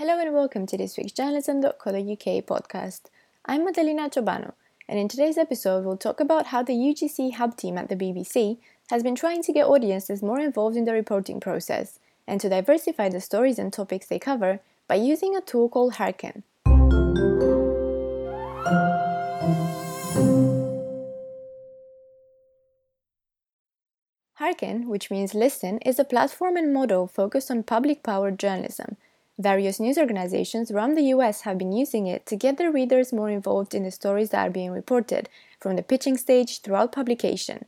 Hello and welcome to this week's journalism.co.uk podcast. I'm Madalina Ciobanu, and in today's episode, we'll talk about how the UGC Hub team at the BBC has been trying to get audiences more involved in the reporting process and to diversify the stories and topics they cover by using a tool called Hearken. Hearken, which means listen, is a platform and model focused on public powered journalism Various news organizations around the US have been using it to get their readers more involved in the stories that are being reported, from the pitching stage throughout publication.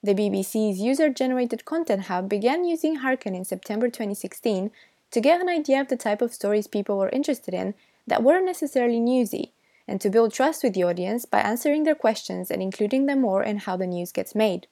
The BBC's user generated content hub began using Hearken in September 2016 to get an idea of the type of stories people were interested in that weren't necessarily newsy, and to build trust with the audience by answering their questions and including them more in how the news gets made.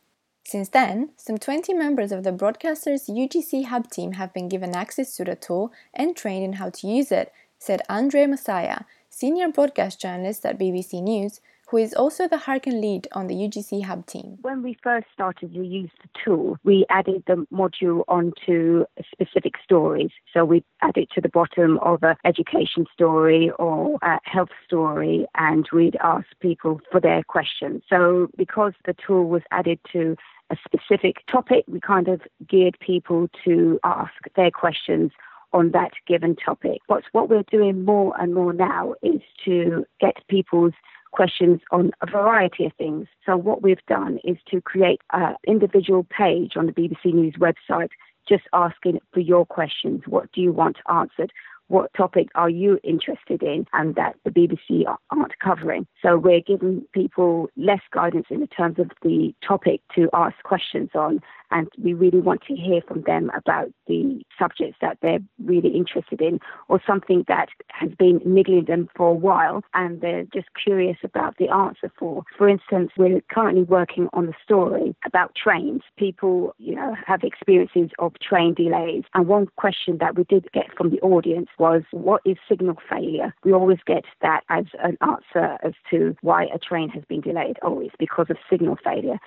Since then, some 20 members of the broadcaster's UGC Hub team have been given access to the tool and trained in how to use it, said Andre Massiah, senior broadcast journalist at BBC News, who is also the Hearken lead on the UGC Hub team. When we first started to use the tool, we added the module onto specific stories. So we added to the bottom of an education story or a health story, and we'd ask people for their questions. So because the tool was added to a specific topic. We kind of geared people to ask their questions on that given topic. But what we're doing more and more now is to get people's questions on a variety of things. So what we've done is to create an individual page on the BBC News website just asking for your questions. What do you want answered? what topic are you interested in and that the BBC aren't covering. So we're giving people less guidance in terms of the topic to ask questions on and we really want to hear from them about the subjects that they're really interested in or something that has been niggling them for a while and they're just curious about the answer for. For instance, we're currently working on the story about trains. People, you know, have experiences of train delays. And one question that we did get from the audience was, what is signal failure? We always get that as an answer as to why a train has been delayed. Oh, it's because of signal failure.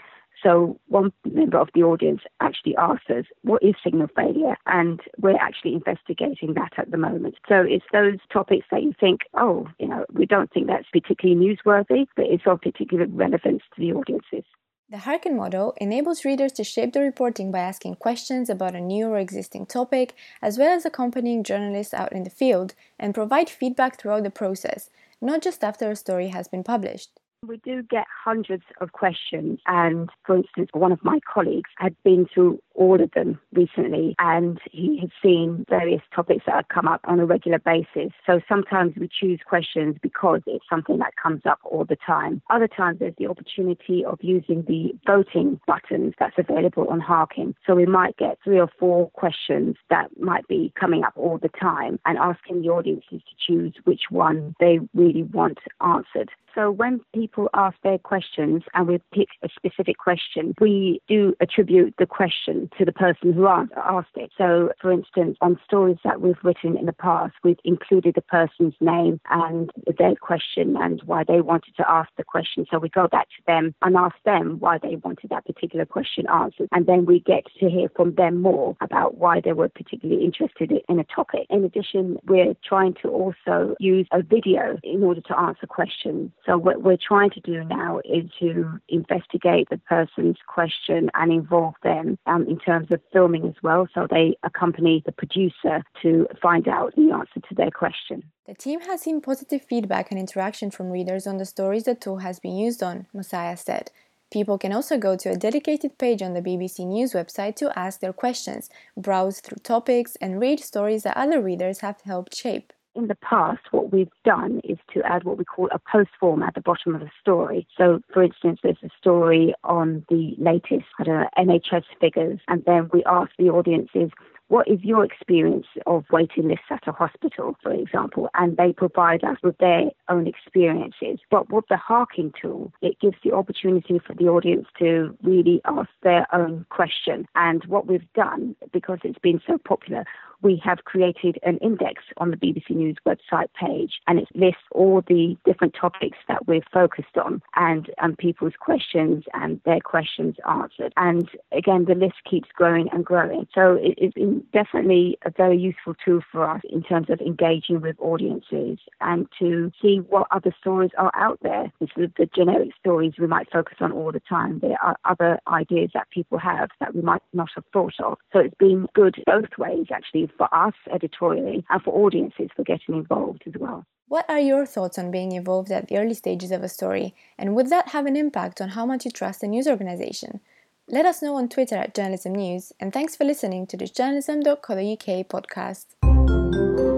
So one member of the audience actually asked us, what is signal failure? And we're actually investigating that at the moment. So it's those topics that you think, oh, you know, we don't think that's particularly newsworthy, but it's of particular relevance to the audiences. The Hearken model enables readers to shape the reporting by asking questions about a new or existing topic, as well as accompanying journalists out in the field and provide feedback throughout the process, not just after a story has been published. We do get hundreds of questions, and for instance, one of my colleagues had been through all of them recently, and he had seen various topics that have come up on a regular basis. So sometimes we choose questions because it's something that comes up all the time. Other times there's the opportunity of using the voting buttons that's available on Hearken. So we might get three or four questions that might be coming up all the time, and asking the audiences to choose which one they really want answered. So when people ask their questions and we pick a specific question, we do attribute the question to the person who asked it. So, for instance, on stories that we've written in the past, we've included the person's name and their question and why they wanted to ask the question. So we go back to them and ask them why they wanted that particular question answered. And then we get to hear from them more about why they were particularly interested in a topic. In addition, we're trying to also use a video in order to answer questions. So what we're trying to do now is to investigate the person's question and involve them um, in terms of filming as well. So they accompany the producer to find out the answer to their question. The team has seen positive feedback and interaction from readers on the stories the tool has been used on, Massiah said. People can also go to a dedicated page on the BBC News website to ask their questions, browse through topics, and read stories that other readers have helped shape in the past, what we've done is to add what we call a post form at the bottom of the story. So, for instance, there's a story on the latest I don't know, NHS figures, and then we ask the audiences, what is your experience of waiting lists at a hospital, for example? And they provide us with their own experiences. But with the Hearken tool, it gives the opportunity for the audience to really ask their own question. And what we've done, because it's been so popular, we have created an index on the BBC News website page and it lists all the different topics that we're focused on and, and people's questions and their questions answered. And again, the list keeps growing and growing. So it is definitely a very useful tool for us in terms of engaging with audiences and to see what other stories are out there. The generic stories we might focus on all the time, there are other ideas that people have that we might not have thought of. So it's been good both ways, actually, for us editorially and for audiences for getting involved as well. What are your thoughts on being involved at the early stages of a story, and would that have an impact on how much you trust a news organization? Let us know on Twitter at Journalism News, and thanks for listening to this journalism.co.uk podcast.